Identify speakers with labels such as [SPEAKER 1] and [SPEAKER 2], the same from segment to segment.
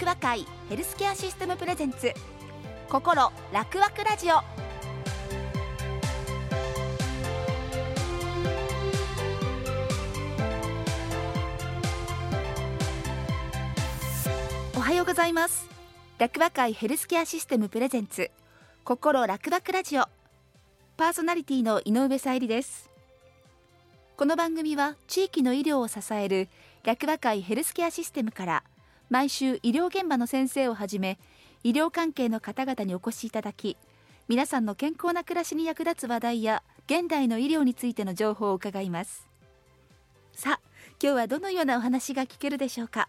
[SPEAKER 1] 楽和会ヘルスケアシステムプレゼンツ心楽和ラジオ。おはようございます。楽和会ヘルスケアシステムプレゼンツ心楽和ラジオ。パーソナリティの井上さゆりです。この番組は地域の医療を支える楽和会ヘルスケアシステムから毎週医療現場の先生をはじめ医療関係の方々にお越しいただき皆さんの健康な暮らしに役立つ話題や現代の医療についての情報を伺います。さあ今日はどのようなお話が聞けるでしょうか。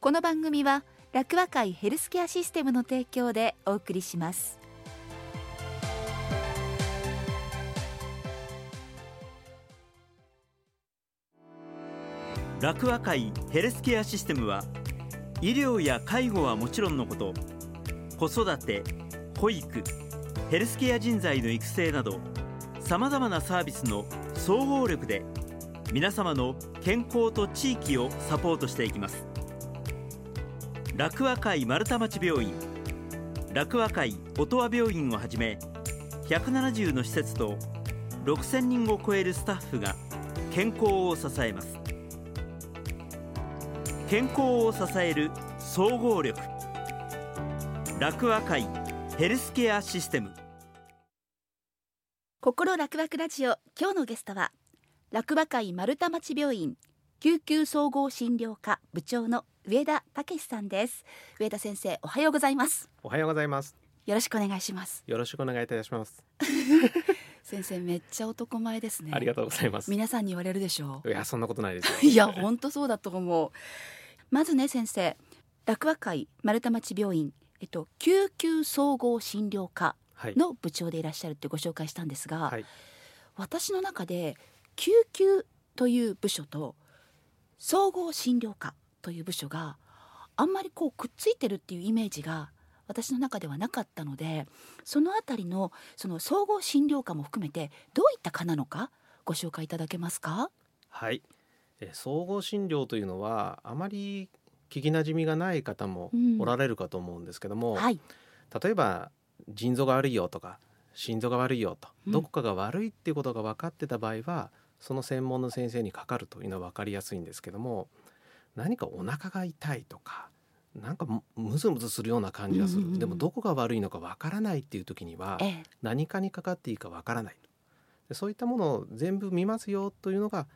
[SPEAKER 1] この番組は楽和会ヘルスケアシステムの提供でお送りします。
[SPEAKER 2] 楽和会ヘルスケアシステムは医療や介護はもちろんのこと子育て保育ヘルスケア人材の育成などさまざまなサービスの総合力で皆様の健康と地域をサポートしていきます。楽和会丸太町病院楽和会音羽病院をはじめ170の施設と6000人を超えるスタッフが健康を支えます。健康を支える総合力。楽和会ヘルスケアシステム。
[SPEAKER 1] 心楽々ラジオ今日のゲストは楽和会丸太町病院救急総合診療科部長の上田武さんです。上田先生おはようございます。
[SPEAKER 3] おはようございます。
[SPEAKER 1] よろしくお願いします。
[SPEAKER 3] よろしくお願いいたします。
[SPEAKER 1] 先生めっちゃ男前ですね。
[SPEAKER 3] ありがとうございます。
[SPEAKER 1] 皆さんに言われるでしょ
[SPEAKER 3] いやそんなことないです
[SPEAKER 1] いや本当そうだと思うまずね先生楽和会丸太町病院えっと救急総合診療科
[SPEAKER 3] はい。
[SPEAKER 1] の部長でいらっしゃるってご紹介したんですが、
[SPEAKER 3] はい。
[SPEAKER 1] 私の中で救急という部署と総合診療科という部署があんまりこうくっついてるっていうイメージが私の中ではなかったのでそのあたりのその総合診療科も含めてどういった科なのかご紹介いただけますか？
[SPEAKER 3] はい。え総合診療というのはあまり聞きなじみがない方も
[SPEAKER 1] うん。
[SPEAKER 3] おられるかと思うんですけども、
[SPEAKER 1] はい。
[SPEAKER 3] 例えば腎臓が悪いよとか心臓が悪いよと、
[SPEAKER 1] うん。
[SPEAKER 3] どこかが悪いっていうことが分かってた場合はその専門の先生にかかるというのは分かりやすいんですけども何かお腹が痛いとかなんかむむずむずするような感じがする、
[SPEAKER 1] うんうんうん。
[SPEAKER 3] でもどこが悪いのか分からないっていう時には
[SPEAKER 1] ええ。
[SPEAKER 3] 何かにかかっていいか分からないでそういったものを全部見ますよというのが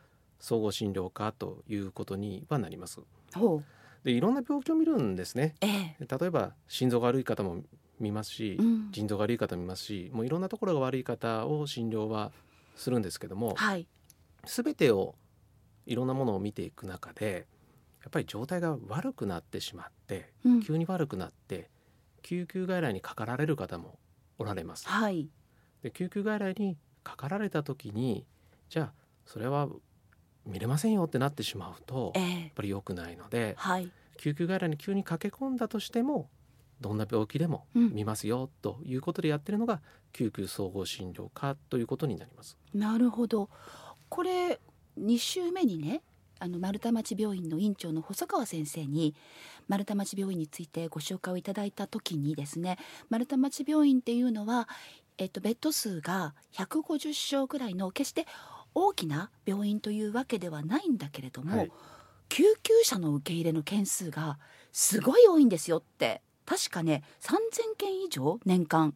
[SPEAKER 3] 総合診療科ということにはなります。でいろんな病気を見るんですね。
[SPEAKER 1] ええ
[SPEAKER 3] 例えば心臓が悪い方も見ますし、
[SPEAKER 1] うん
[SPEAKER 3] 腎臓が悪い方も見ますしもういろんなところが悪い方を診療はするんですけども
[SPEAKER 1] はい
[SPEAKER 3] 全てをいろんなものを見ていく中でやっぱり状態が悪くなってしまって
[SPEAKER 1] うん
[SPEAKER 3] 急に悪くなって救急外来にかかられる方もおられます。
[SPEAKER 1] はい
[SPEAKER 3] で救急外来にかかられた時にじゃあそれは見れませんよってなってしまうと
[SPEAKER 1] え
[SPEAKER 3] やっ
[SPEAKER 1] え
[SPEAKER 3] ぱり良くないので
[SPEAKER 1] はい。
[SPEAKER 3] 救急外来に急に駆け込んだとしてもどんな病気でも
[SPEAKER 1] うん。
[SPEAKER 3] 見ますよということでやってるのが救急総合診療科ということになります。
[SPEAKER 1] なるほど。これ2週目にねあの丸太町病院の院長の細川先生に丸太町病院についてご紹介をいただいた時にですね丸太町病院っていうのは、えっと、ベッド数が150床ぐらいの決して大きな病院というわけではないんだけれども、
[SPEAKER 3] はい。
[SPEAKER 1] 救急車の受け入れの件数がすごい多いんですよって。確かね3,000件以上年間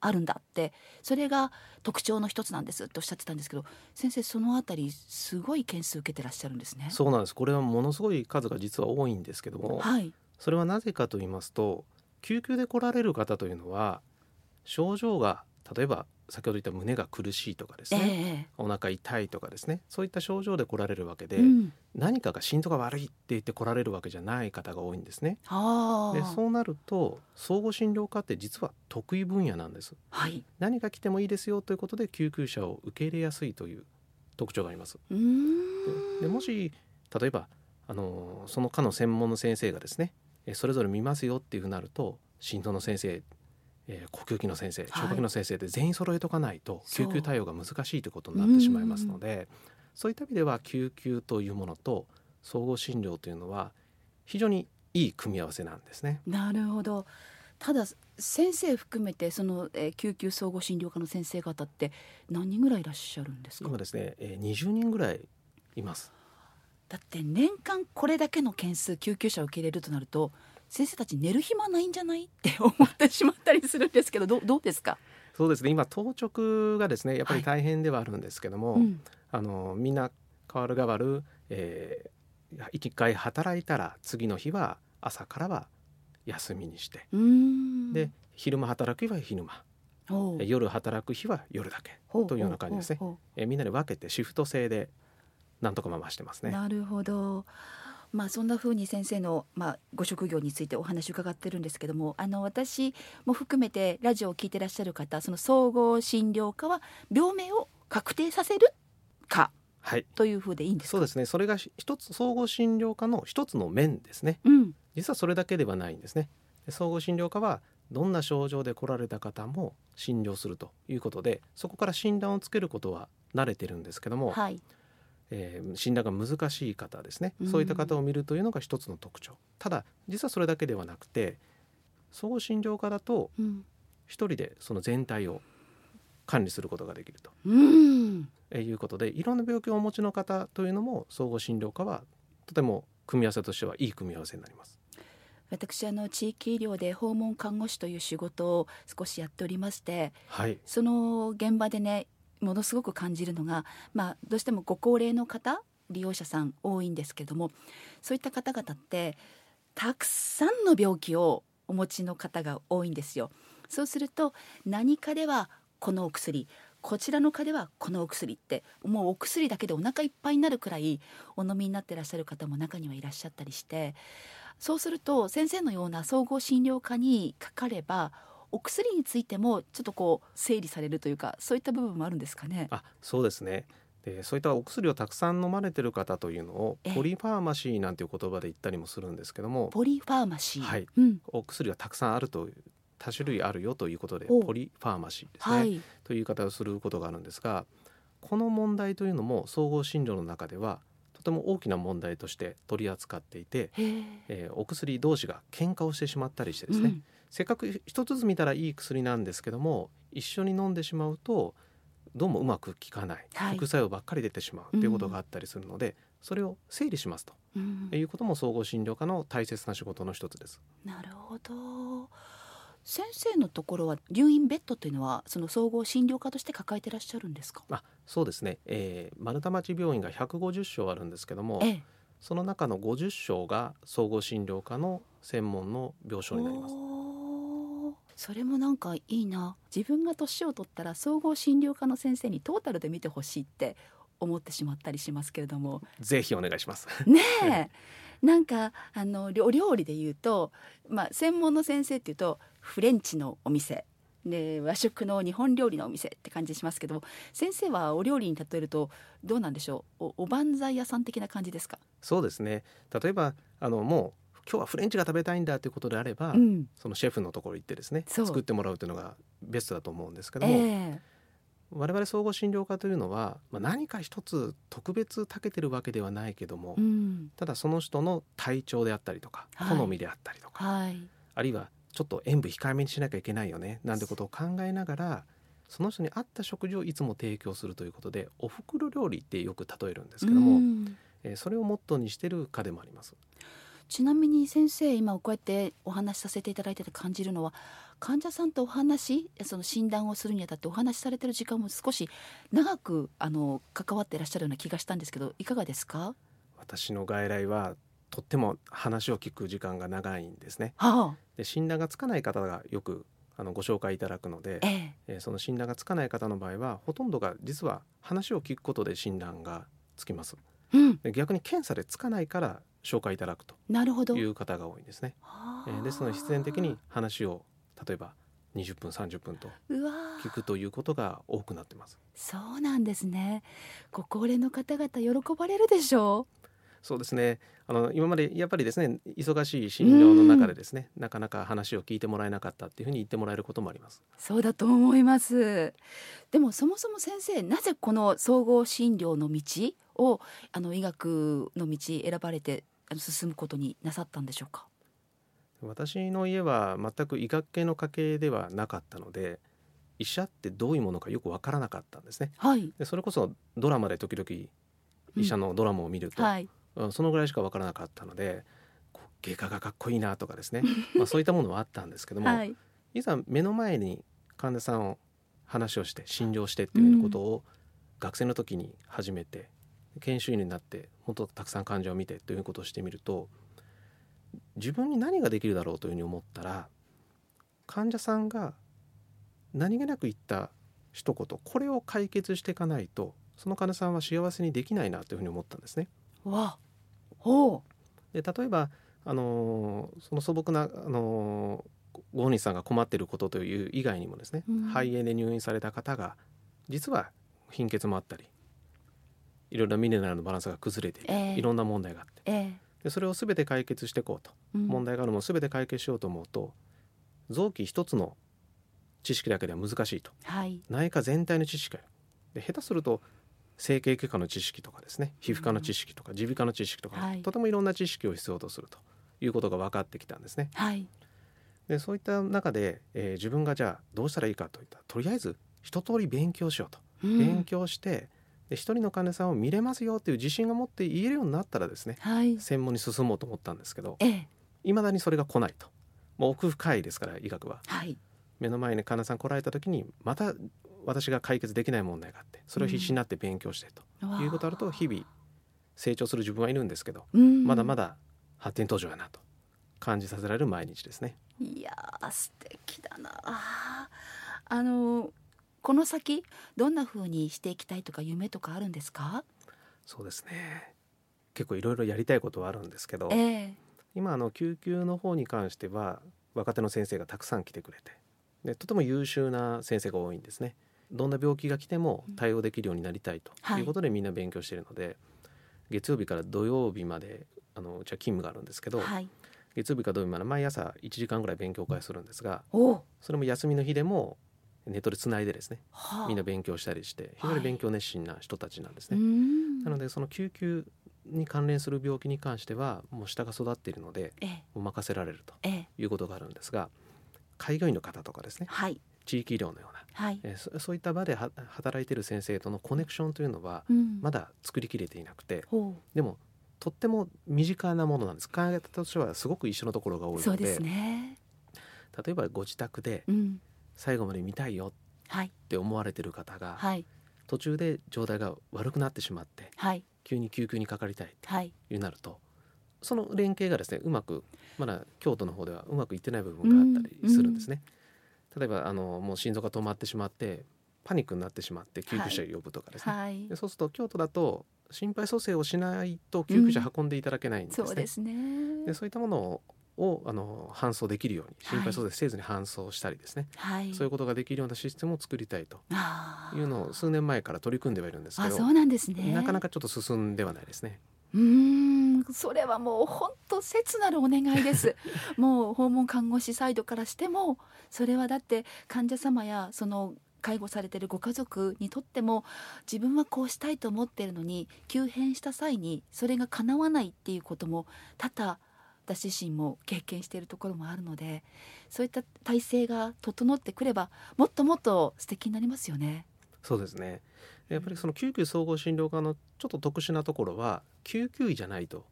[SPEAKER 1] あるんだって。それが特徴の一つなんですっておっしゃってたんですけど先生そのあたりすごい件数受けてらっしゃるんですね。
[SPEAKER 3] そうなんです。これはものすごい数が実は多いんですけども
[SPEAKER 1] はい、
[SPEAKER 3] それはなぜかと言いますと救急で来られる方というのは症状が例えば先ほど言った胸が苦しいとかです
[SPEAKER 1] え
[SPEAKER 3] ね、
[SPEAKER 1] え
[SPEAKER 3] お腹痛いとかですね。そういった症状で来られるわけで、
[SPEAKER 1] うん、
[SPEAKER 3] 何かが心臓が悪いって言って来られるわけじゃない方が多いんですね。でそうなると総合診療科って実は得意分野なんです。
[SPEAKER 1] はい。
[SPEAKER 3] 何が来てもいいですよということで救急車を受け入れやすいという特徴があります。ででもし例えばあのその科の専門の先生がですねえそれぞれ見ますよっていうふうになると心臓の先生、えー呼吸器の先生消化器の先生で全員揃えとかないと救急対応が難しいということになってしまいますのでそういった意味では救急というものと総合診療というのは非常にいい組み合わせなんですね。
[SPEAKER 1] なるほど。ただ先生含めてその、えー、救急総合診療科の先生方って何人ぐらいいらっしゃるんですか？
[SPEAKER 3] 今ですね、えー、20人ぐらいいます。
[SPEAKER 1] だって年間これだけの件数救急車を受け入れるとなると先生たち寝る暇ないんじゃない？って 思ってしまったりするんですけどどどうですか？
[SPEAKER 3] そうですね。今当直がですねやっぱり大変ではあるんですけども、はいうん、あのみんな変わる変わる、えー、一回働いたら次の日は朝からは休みにしてで昼間働く日は昼間夜働く日は夜だけというような感じですね。えみんなで分けてシフト制でなんとか回してますね。
[SPEAKER 1] なるほどまあそんな風に先生のまあご職業についてお話伺ってるんですけどもあの私も含めてラジオを聞いてらっしゃる方その総合診療科は病名を確定させるかはい、というふうでいいんです
[SPEAKER 3] そうですね。それが一つ総合診療科の一つの面ですね、
[SPEAKER 1] うん、
[SPEAKER 3] 実はそれだけではないんですね。総合診療科はどんな症状で来られた方も診療するということでそこから診断をつけることは慣れてるんですけども、
[SPEAKER 1] はい、
[SPEAKER 3] えー、診断が難しい方ですね、そういった方を見るというのが一つの特徴。ただ実はそれだけではなくて総合診療科だと一人でその全体を管理することができると、
[SPEAKER 1] うん、
[SPEAKER 3] えいうことでいろんな病気をお持ちの方というのも総合診療科はとても組み合わせとしてはいい組み合わせになります。
[SPEAKER 1] 私あの地域医療で訪問看護師という仕事を少しやっておりまして、
[SPEAKER 3] はい、
[SPEAKER 1] その現場でねものすごく感じるのが、まあ、どうしてもご高齢の方利用者さん多いんですけどもそういった方々ってたくさんの病気をお持ちの方が多いんですよ。そうすると何かではこのお薬こちらの科ではこのお薬ってもうお薬だけでお腹いっぱいになるくらいお飲みになってらっしゃる方も中にはいらっしゃったりしてそうすると先生のような総合診療科にかかればお薬についてもちょっとこう整理されるというかそういった部分もあるんですかね？
[SPEAKER 3] あそうですね。でそういったお薬をたくさん飲まれてる方というのをポリファーマシーなんていう言葉で言ったりもするんですけども
[SPEAKER 1] ポリファーマシー、
[SPEAKER 3] はい、
[SPEAKER 1] うん、
[SPEAKER 3] お薬がたくさんあると多種類あるよということでポリファーマシーですね、はい、という言い方をすることがあるんですがこの問題というのも総合診療の中ではとても大きな問題として取り扱っていて、えー、お薬同士が喧嘩をしてしまったりしてですね、うん、せっかく一つずつ見たらいい薬なんですけども一緒に飲んでしまうとどうもうまく効かない、はい、副作用ばっかり出てしまうということがあったりするので、うん、それを整理しますと、うん、いうことも総合診療科の大切な仕事の一つです。
[SPEAKER 1] なるほど。先生のところは入院ベッドというのはその総合診療科として抱えていらっしゃるんですか？
[SPEAKER 3] あそうですね、えー、丸太町病院が150床あるんですけども、
[SPEAKER 1] ええ、
[SPEAKER 3] その中の50床が総合診療科の専門の病床になります。
[SPEAKER 1] それもなんかいいな。自分が年を取ったら総合診療科の先生にトータルで見てほしいって思ってしまったりしますけれども。
[SPEAKER 3] ぜひお願いします。
[SPEAKER 1] ねえ。なんかあのお料理で言うと、まあ、専門の先生っていうとフレンチのお店。で和食の日本料理のお店って感じしますけど先生はお料理に例えるとどうなんでしょう？おおばんざい屋さん的な感じですか？
[SPEAKER 3] そうですね。例えばあのもう今日はフレンチが食べたいんだということであれば、
[SPEAKER 1] うん、
[SPEAKER 3] そのシェフのところ行ってですね作ってもらうというのがベストだと思うんですけども、
[SPEAKER 1] えー、
[SPEAKER 3] 我々総合診療科というのは、まあ、何か一つ特別長けてるわけではないけども、
[SPEAKER 1] うん、
[SPEAKER 3] ただその人の体調であったりとか、はい、好みであったりとか、
[SPEAKER 1] はい、
[SPEAKER 3] あるいはちょっと塩分控えめにしなきゃいけないよねなんてことを考えながらその人に合った食事をいつも提供するということでお袋料理ってよく例えるんですけども、うん、えー、それをモットーにしてる科でもあります。
[SPEAKER 1] ちなみに先生今こうやってお話しさせていただいてて感じるのは患者さんとお話その診断をするにあたってお話しされてる時間も少し長くあの関わっていらっしゃるような気がしたんですけどいかがですか？
[SPEAKER 3] 私の外来はとっても話を聞く時間が長いんですね。
[SPEAKER 1] はあ、
[SPEAKER 3] で診断がつかない方がよくあのご紹介いただくので、
[SPEAKER 1] ええ
[SPEAKER 3] えー、その診断がつかない方の場合はほとんどが実は話を聞くことで診断がつきます。
[SPEAKER 1] うん、
[SPEAKER 3] で逆に検査でつかないから紹介いただくという方が多いんですね。えー、ですので必然的に話を例えば20分30分と聞くということが多くなってます。
[SPEAKER 1] そうなんですね。ご高齢の方々喜ばれるでしょう
[SPEAKER 3] そうですね。あの今までやっぱりですね忙しい診療の中でですね、なかなか話を聞いてもらえなかったっていうふうに言ってもらえることもあります。
[SPEAKER 1] そうだと思います。でもそもそも先生なぜこの総合診療の道をあの医学の道選ばれて進むことになさったんでしょうか？
[SPEAKER 3] 私の家は全く医学系の家系ではなかったので医者ってどういうものかよく分からなかったんですね。
[SPEAKER 1] はい、
[SPEAKER 3] でそれこそドラマで時々医者のドラマを見ると、うんはい、そのぐらいしか分からなかったので外科がかっこいいなとかですね、まあ、そういったものはあったんですけども、はい、いざ目の前に患者さんを話をして診療してっていうことを学生の時に始めて、研修医になってもっとたくさん患者を見てということをしてみると自分に何ができるだろうというふうに思ったら患者さんが何気なく言った一言これを解決していかないとその患者さんは幸せにできないなというふうに思ったんですね。
[SPEAKER 1] わ
[SPEAKER 3] で例えば、あのー、その素朴な、あのー、ご本人さんが困っていることという以外にもですね、うん、肺炎で入院された方が実は貧血もあったりいろいろなミネラルのバランスが崩れている、えー、いろんな問題があって、えー、でそれを全て解決していこうと、うん、問題があるものを全て解決しようと思うと臓器一つの知識だけでは難しいと、はい、内科全体の知識で下手すると整形外科の知識とかですね皮膚科の知識とか耳鼻科の知識とか、はい、とてもいろんな知識を必要とするということが分かってきたんですね。はい、でそういった中で、えー、自分がじゃあどうしたらいいかといったとりあえず一通り勉強しようと、うん、勉強してで一人の患者さんを見れますよという自信が持って言えるようになったらですね、はい、専門に進もうと思ったんですけどいま、だにそれが来ないと。もう奥深いですから医学は。はい。目の前に患者さん来られた時にまた私が解決できない問題があってそれを必死になって勉強してと。いうことあると日々成長する自分はいるんですけど、まだまだ発展途上やなと。感じさせられる毎日ですね。
[SPEAKER 1] いや素敵だな。あのこの先どんな風にしていきたいとか夢とかあるんですか？
[SPEAKER 3] そうですね。結構いろいろやりたいことはあるんですけど、えー、今あの救急の方に関しては若手の先生がたくさん来てくれてでとても優秀な先生が多いんですね。どんな病気が来ても対応できるようになりたいとい。うことでみんな勉強しているので、はい、月曜日から土曜日まであのうちは勤務があるんですけど、はい、月曜日から土曜日まで毎朝1時間ぐらい勉強会するんですがそれも休みの日でもネットでつないでですね、はあ、みんな勉強したりして非常に勉強熱心な人たちなんですね。はい、なのでその救急に関連する病気に関してはもう下が育っているので、ええ、任せられるということがあるんですが、開業医の方とかですね、はい、地域医療のような、はい。えー、そそういった場で働いている先生とのコネクションというのはまだ作りきれていなくて、う。ん、でもとっても身近なものなんです。考え方としてはすごく一緒のところが多いので、ね、例えばご自宅で最後まで見たいよって思われてる方が、はい、途中で状態が悪くなってしまって、はい、急に救急にかかりたいというなると、その連携がですねうまくまだ京都の方ではうまくいってない部分があったりするんですね。例えばあのもう心臓が止まってしまってパニックになってしまって救急車を呼ぶとかですね、はい、でそうすると京都だと心肺蘇生をしないと救急車運んでいただけないんですね。うん、そうですね。でそういったものをあの搬送できるように心肺蘇生せずに搬送したりですね、はい、そういうことができるようなシステムを作りたいというのを数年前から取り組んではいるんですけど
[SPEAKER 1] そうなんです、ね、
[SPEAKER 3] なかなかちょっと進んではないですね。
[SPEAKER 1] うんそれはもう本当切なるお願いです もう訪問看護師サイドからしてもそれはだって患者様やその介護されてるご家族にとっても自分はこうしたいと思っているのに急変した際にそれが叶わないっていうことも多々私自身も経験しているところもあるのでそういった体制が整ってくればもっともっと素敵になりますよね。
[SPEAKER 3] そうですねやっぱりその救急総合診療科のちょっと特殊なところは救急医じゃないと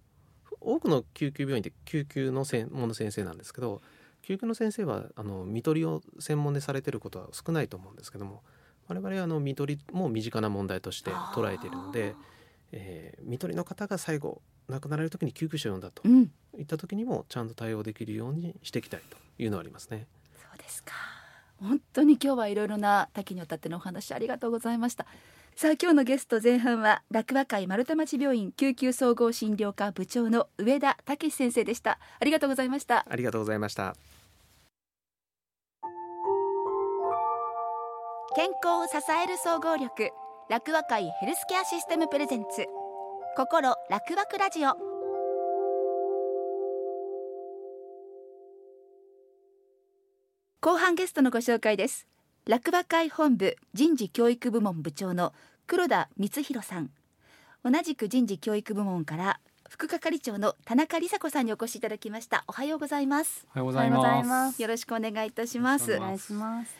[SPEAKER 3] 多くの救急病院って救急の専門の先生なんですけど救急の先生はあの看取りを専門でされてることは少ないと思うんですけども我々はあの看取りも身近な問題として捉えているので、えー、看取りの方が最後亡くなられる時に救急車を呼んだと、うん、いった時にもちゃんと対応できるようにしていきたいというのはありますね。
[SPEAKER 1] そうですか。本当に今日はいろいろな多岐にわたってのお話ありがとうございましたさあ今日のゲスト前半は楽和会丸太町病院救急総合診療科部長の上田武先生でした。ありがとうございました。
[SPEAKER 3] ありがとうございました。
[SPEAKER 1] 健康を支える総合力楽和会ヘルスケアシステムプレゼンツ。心楽和ラジオ。後半ゲストのご紹介です落馬会本部人事教育部門部長の黒田光弘さん。同じく人事教育部門から副係長の田中梨紗子さんにお越しいただきました。おはようございます。
[SPEAKER 4] おはようございます。
[SPEAKER 1] よろしくお願いいたします。
[SPEAKER 4] お願いします。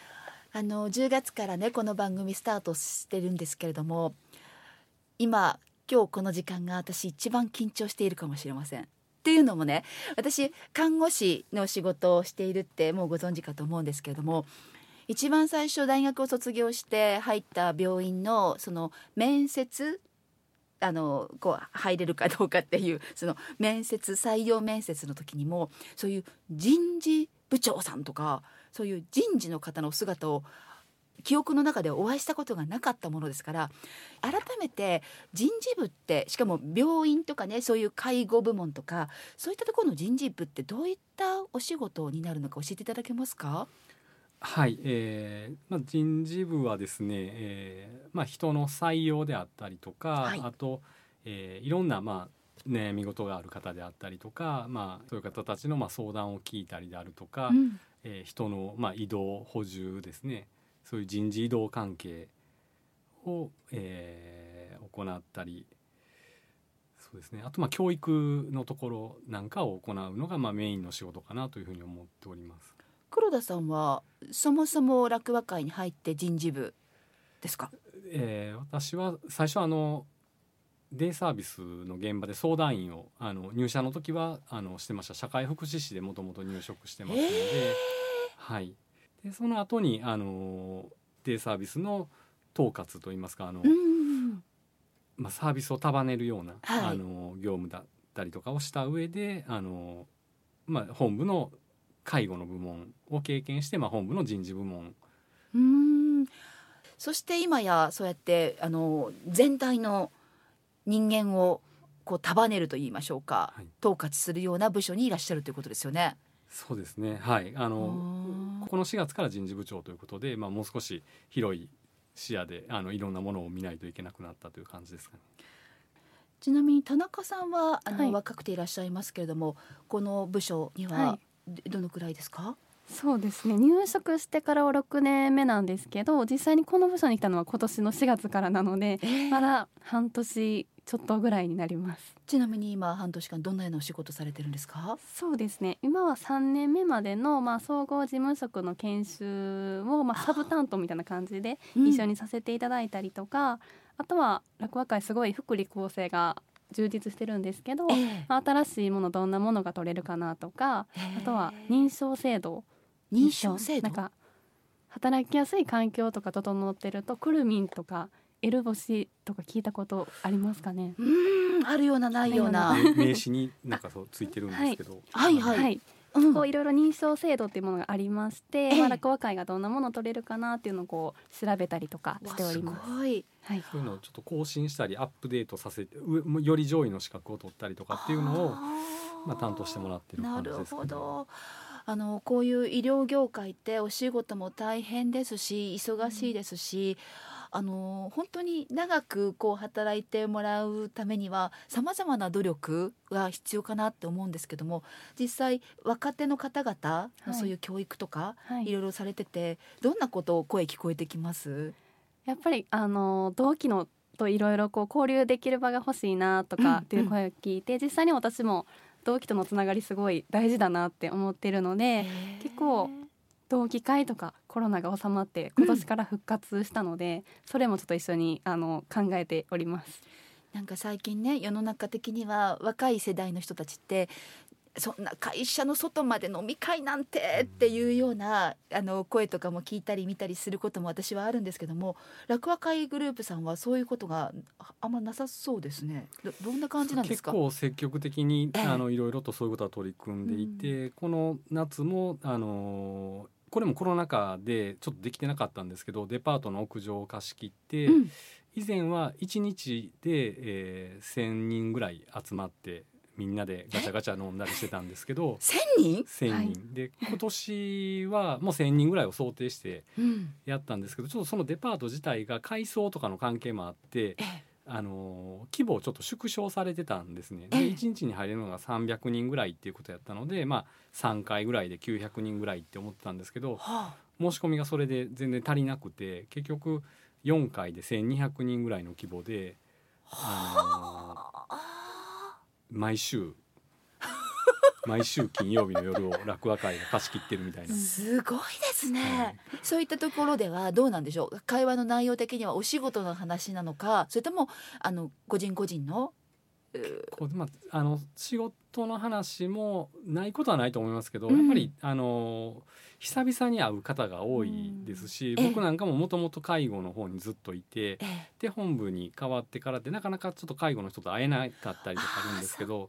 [SPEAKER 1] あの10月からねこの番組スタートしてるんですけれども今今日この時間が私一番緊張しているかもしれません。っていうのもね私看護師の仕事をしているってもうご存知かと思うんですけれども一番最初大学を卒業して入った病院のその面接あのこう入れるかどうかっていうその面接採用面接の時にもそういう人事部長さんとかそういう人事の方の姿を記憶の中でお会いしたことがなかったものですから改めて人事部ってしかも病院とかねそういう介護部門とかそういったところの人事部ってどういったお仕事になるのか教えていただけますか？
[SPEAKER 4] はい、えーまあ、人事部はですね、えーまあ、人の採用であったりとか、はい、あと、えー、いろんな、まあ、悩み事がある方であったりとか、まあ、そういう方たちの、まあ、相談を聞いたりであるとか、うん、えー、人の、まあ、移動補充ですね。そういう人事異動関係を、えー、行ったりそうですね。あとまあ教育のところなんかを行うのがまあメインの仕事かなというふうに思っております。
[SPEAKER 1] 黒田さんはそもそも落和会に入って人事部ですか、
[SPEAKER 4] えー、私は最初あのデイサービスの現場で相談員をあの入社の時はあのしてました。社会福祉士でもともと入職してますので、はい。でその後にあのデイサービスの統括といいますかあの、まあ、サービスを束ねるような、はい、あの業務だったりとかをした上であの、まあ、本部の介護の部門を経験して、まあ、本部の人事部門。
[SPEAKER 1] うん。そして今やそうやってあの全体の人間をこう束ねると言いましょうか、はい、統括するような部署にいらっしゃるということですよね。
[SPEAKER 4] そうですね。はい。あのこの4月から人事部長ということで、まあ、もう少し広い視野であのいろんなものを見ないといけなくなったという感じですかね。
[SPEAKER 1] ちなみに田中さんはあの、はい、若くていらっしゃいますけれどもこの部署にはどのくらいですか、
[SPEAKER 5] そうですね。入職してからは6年目なんですけど実際にこの部署に来たのは今年の4月からなので、えー、まだ半年ちょっとぐらいになります。
[SPEAKER 1] ちなみに今半年間どんなようなお仕事されてるんですか？
[SPEAKER 5] そうですね。今は3年目までの、まあ、総合事務職の研修を、まあ、サブ担当みたいな感じで一緒にさせていただいたりとか、うん、あとは落語会すごい福利厚生が充実してるんですけど、えー、新しいものどんなものが取れるかなとか、えー、あとは認証制度。
[SPEAKER 1] 認証制度？
[SPEAKER 5] なんか働きやすい環境とか整ってるとくるみんとかエルボシとか聞いたことありますかね？
[SPEAKER 1] うんあるようなないような。
[SPEAKER 4] 名刺になんかそうついてるんですけど、
[SPEAKER 1] はい、はい、はい
[SPEAKER 5] こういろいろ認証制度っていうものがありまして、まだ落語会がどんなもの取れるかなっていうのをこう調べたりとかしております。
[SPEAKER 1] すはい、
[SPEAKER 4] そういうのをちょっと更新したりアップデートさせてより上位の資格を取ったりとかっていうのをまあ担当してもらってる感じですか、ね、なるほど。
[SPEAKER 1] あのこういう医療業界ってお仕事も大変ですし忙しいですし、うん、あの本当に長くこう働いてもらうためにはさまざまな努力が必要かなって思うんですけども実際若手の方々のそういう教育とか、はい、いろいろされててどんなことを声聞こえてきます？
[SPEAKER 5] やっぱりあの同期のといろいろこう交流できる場が欲しいなとかっていう声を聞いて、うんうん、実際に私も同期とのつながりすごい大事だなって思ってるので結構同期会とかコロナが収まって今年から復活したので、うん、それもちょっと一緒にあの考えております。
[SPEAKER 1] なんか最近ね世の中的には若い世代の人たちってそんな会社の外まで飲み会なんてっていうようなあの声とかも聞いたり見たりすることも私はあるんですけども楽和会グループさんはそういうことがあんまなさそうですねどどんな感じなんですか
[SPEAKER 4] 結構積極的に、あのいろいろとそういうことは取り組んでいて、うん、この夏もあのこれもコロナ禍でちょっとできてなかったんですけどデパートの屋上を貸し切って、うん、以前は1日で、えー、1,000人ぐらい集まってみんなでガチャガチャ飲んだりしてたんですけど
[SPEAKER 1] 1,000人
[SPEAKER 4] ?1,000 人、はい、で今年はもう1,000人ぐらいを想定してやったんですけど、ちょっとそのデパート自体が改装とかの関係もあって。あの規模をちょっと縮小されてたんですね。で1日に入れるのが300人ぐらいっていうことやったので、まあ、3回ぐらいで900人ぐらいって思ってたんですけど、はあ、申し込みがそれで全然足りなくて結局4回で1200人ぐらいの規模で、あ。の毎週毎週金曜日の夜を落語会が貸し切ってるみたいな。
[SPEAKER 1] すごいですね、そういったところではどうなんでしょう？会話の内容的にはお仕事の話なのかそれともあの個人個人の
[SPEAKER 4] こうまあ、あの仕事の話もないことはないと思いますけど、うん、やっぱりあの久々に会う方が多いですし、うん、僕なんかももともと介護の方にずっといて、で本部に変わってからってなかなかちょっと介護の人と会えなかったりとかあるんですけど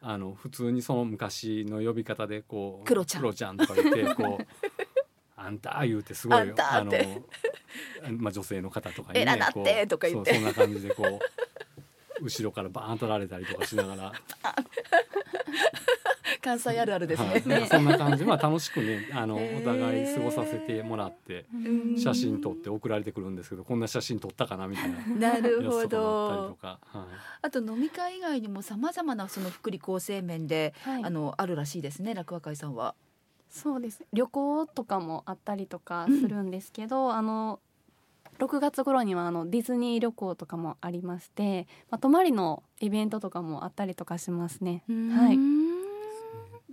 [SPEAKER 4] あの普通にその昔の呼び方でこう「
[SPEAKER 1] クロちゃん」
[SPEAKER 4] ちゃんとか言ってこう。あんた言うてすごいあの、まあ、女性の方とかに
[SPEAKER 1] ねこう
[SPEAKER 4] そそんな感じでこう後ろからバーン取られたりとかしながら。
[SPEAKER 1] 関西あるあるですね、
[SPEAKER 4] はい、そんな感じ。まあ楽しくねあのお互い過ごさせてもらって写真撮って送られてくるんですけどこんな写真撮ったかなみたい
[SPEAKER 1] ななるほど。あ,、はい、あと飲み会以外にもさまざまなその福利厚生面で、はい、あのあるらしいですね楽和会さんは。
[SPEAKER 5] そうです。旅行とかもあったりとかするんですけど、うん、あの6月頃にはあのディズニー旅行とかもありまして、まあ、泊まりのイベントとかもあったりとかしますね。はい。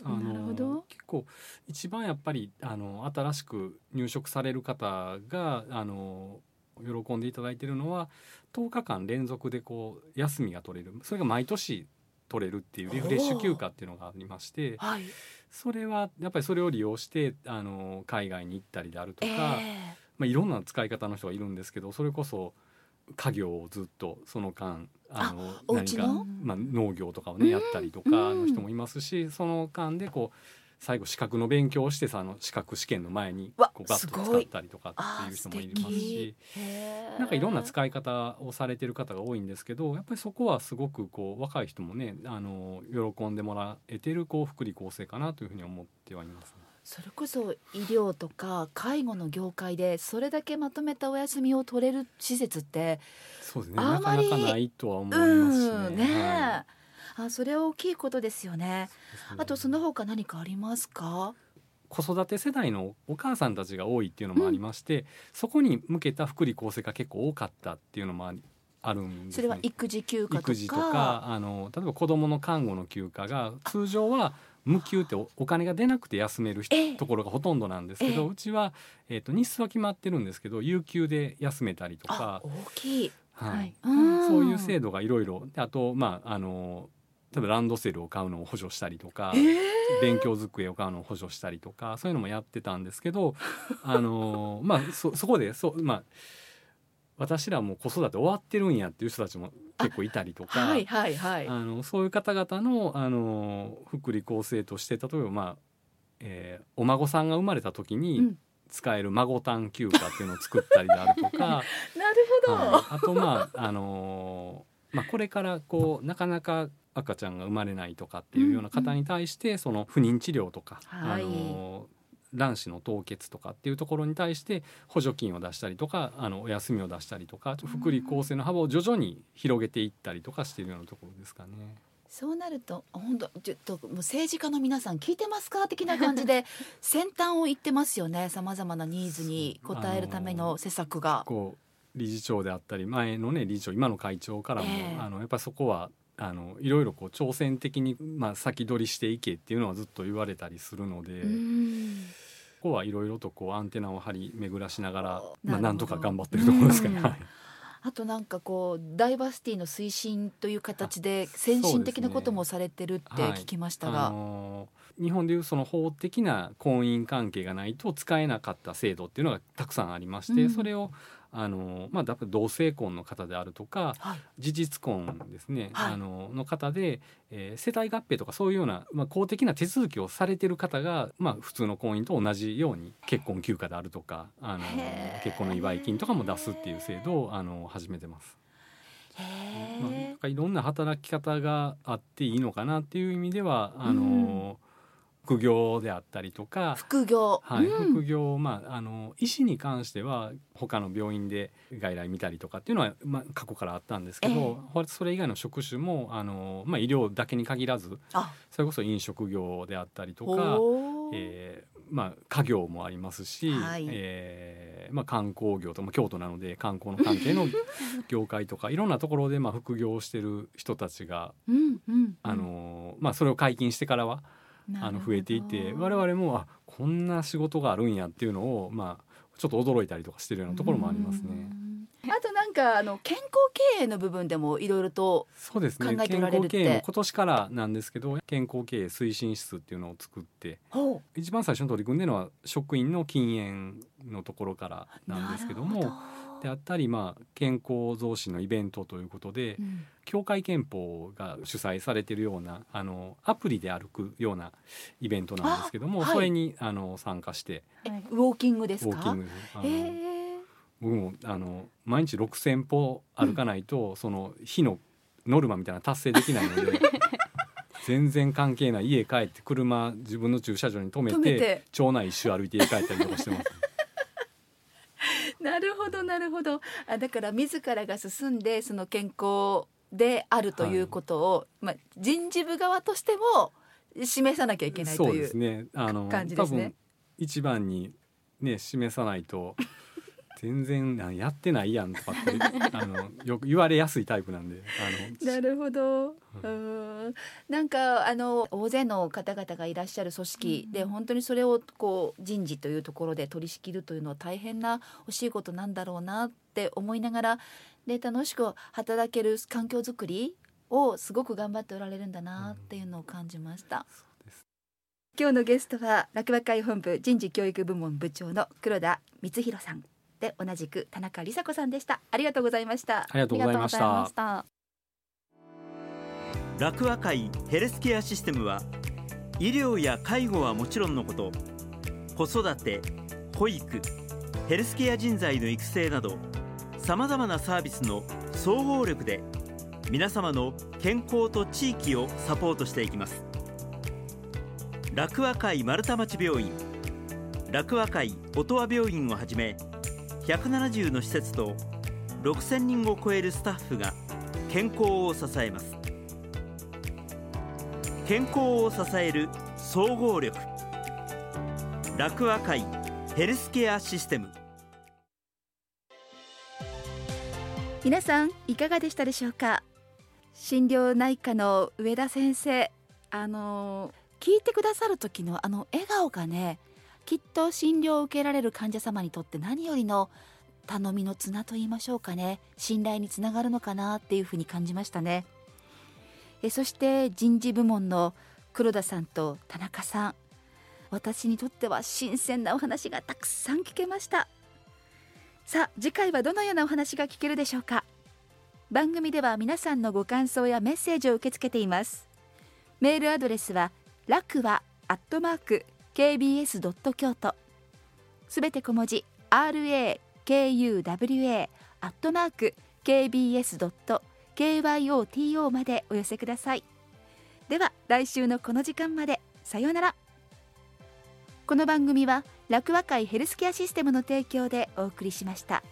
[SPEAKER 4] あの結構一番やっぱりあの新しく入職される方があの喜んでいただいているのは10日間連続でこう休みが取れる。それが毎年取れるっていうリフレッシュ休暇っていうのがありまして、はい、それはやっぱりそれを利用してあの海外に行ったりであるとか、えーまあ、いろんな使い方の人がいるんですけどそれこそ家業をずっとその間あの何かまあ、農業とかをねやったりとかの人もいますしその間でこう最後資格の勉強をしてさあの資格試験の前にこうバッと使ったりとかっていう人もいますしなんかいろんな使い方をされてる方が多いんですけどやっぱりそこはすごくこう若い人もねあの喜んでもらえてるこう福利厚生かなというふうに思ってはいます、ね。
[SPEAKER 1] それこそ医療とか介護の業界でそれだけまとめたお休みを取れる施設って
[SPEAKER 4] そうですね。なかなかないとは思いますしね。ねは
[SPEAKER 1] い、あそれは大きいことですよね。ね。あとその他何かありますか？
[SPEAKER 4] 子育て世代のお母さんたちが多いっていうのもありまして、うん、そこに向けた福利厚生が結構多かったっていうのもありあるんです、ね、
[SPEAKER 1] それは育児休暇
[SPEAKER 4] 育児とかあの例えば子どもの看護の休暇が通常は無給ってお金が出なくて休める、えところがほとんどなんですけど、えうちは、えーと、日数は決まってるんですけど有給で休めたりとか。
[SPEAKER 1] 大きい、
[SPEAKER 4] はい、そういう制度がいろいろあとまああの例えばランドセルを買うのを補助したりとか、えー、勉強机を買うのを補助したりとかそういうのもやってたんですけどあのまあそそこでそまあ私らも子育て終わってるんやっていう人たちも結構いたりとか、はいはいはい、あのそういう方々のあの福利厚生として例えば、まあえー、お孫さんが生まれた時に使える孫誕休暇っていうのを作ったりであるとか なる
[SPEAKER 1] ほど、はい、
[SPEAKER 4] あとまああのまあ、これからこうなかなか赤ちゃんが生まれないとかっていうような方に対して、その不妊治療とか、はい、あの卵子の凍結とかっていうところに対して補助金を出したりとかあのお休みを出したりとか福利厚生の幅を徐々に広げていったりとかしているようなところですかね。
[SPEAKER 1] そうなると本当ちょっともう政治家の皆さん聞いてますか的な感じで先端を言ってますよねさまざまなニーズに応えるための施策が。
[SPEAKER 4] こう理事長であったり前のね理事長今の会長からも、えー、あのやっぱりそこはあのいろいろこう挑戦的に、まあ、先取りしていけっていうのはずっと言われたりするので。ここはいろいろとこうアンテナを張り巡らしながらまあ、なんとか頑張ってるところですかね。
[SPEAKER 1] あとなんかこうダイバーシティの推進という形で先進的なこともされてるって聞きましたが、ねはい。あの
[SPEAKER 4] ー、日本でいうその法的な婚姻関係がないと使えなかった制度っていうのがたくさんありまして、うん、それをあのまあ、同性婚の方であるとか、はい、事実婚ですね、はい、あのの方で、えー、世帯合併とかそういうような、まあ、公的な手続きをされてる方が、まあ、普通の婚姻と同じように結婚休暇であるとかあの結婚の祝い金とかも出すっていう制度をあの始めてます。まあ、いろんな働き方があっていいのかなっていう意味ではあの、うん副業であったりとか。
[SPEAKER 1] 副業、
[SPEAKER 4] はい、うん、副業まああの医師に関しては他の病院で外来見たりとかっていうのは、まあ、過去からあったんですけど、えー、それ以外の職種もあの、まあ、医療だけに限らずそれこそ飲食業であったりとか、えーまあ、家業もありますし、はい、えー、まあ、観光業とか京都なので観光の関係の 業界とかいろんなところでまあ副業をしてる人たちが、うんうん、あのまあ、それを解禁してからはあの増えていて我々もあこんな仕事があるんやっていうのを、まあ、ちょっと驚いたりとかしてるようなところもありますね。
[SPEAKER 1] あとなんかあの健康経営の部分でもいろいろと
[SPEAKER 4] そうですね。健康経営も今年からなんですけど健康経営推進室っていうのを作って一番最初に取り組んでるのは職員の禁煙のところからなんですけどもであったり、まあ、健康増進のイベントということで、うん、協会憲法が主催されているようなあのアプリで歩くようなイベントなんですけども、はい、それにあの参加して、
[SPEAKER 1] ウォーキングですか？
[SPEAKER 4] ウォーキングあの僕もあの毎日6,000歩歩かないと、うん、その日のノルマみたいな達成できないので 全然関係ない。家帰って車自分の駐車場に止めて。町内一周歩いて家帰ったりとかしてます。
[SPEAKER 1] なるほどなるほど。あだから自らが進んでその健康であるということを、はい、まあ、人事部側としても示さなきゃいけないという感じですね。
[SPEAKER 4] 一番にね示さないと全然やってないやんとかってあのよく言われやすいタイプなんで
[SPEAKER 1] あのなるほど、うん、なんかあの大勢の方々がいらっしゃる組織で、本当にそれをこう人事というところで取り仕切るというのは大変なお仕事なんだろうなって思いながらで楽しく働ける環境づくりをすごく頑張っておられるんだなっていうのを感じました。うん、今日のゲストは落馬会本部人事教育部門部長の黒田光弘さんで同じく田中梨紗子さんでした。ありがとうございました。
[SPEAKER 4] ありがとうございました。
[SPEAKER 2] 楽和会ヘルスケアシステムは医療や介護はもちろんのこと子育て保育ヘルスケア人材の育成などさまざまなサービスの総合力で皆様の健康と地域をサポートしていきます。楽和会丸太町病院楽和会音羽病院をはじめ170の施設と6000人を超えるスタッフが健康を支えます。健康を支える総合力。楽和会ヘルスケアシステム。
[SPEAKER 1] 皆さんいかがでしたでしょうか？心療内科の上田先生あの聞いてくださる時のあの笑顔がねきっと診療を受けられる患者様にとって何よりの頼みの綱と言いましょうかね。信頼につながるのかなっていうふうに感じましたね。えそして人事部門の黒田さんと田中さん。私にとっては新鮮なお話がたくさん聞けました。さあ次回はどのようなお話が聞けるでしょうか。番組では皆さんのご感想やメッセージを受け付けています。メールアドレスは楽はアットマーク kbs. 京都すべて小文字 rakuwa アットマーク kbs ドット kyoto までお寄せくださいでは来週のこの時間までさようならこの番組は楽和会ヘルスケアシステムの提供でお送りしました。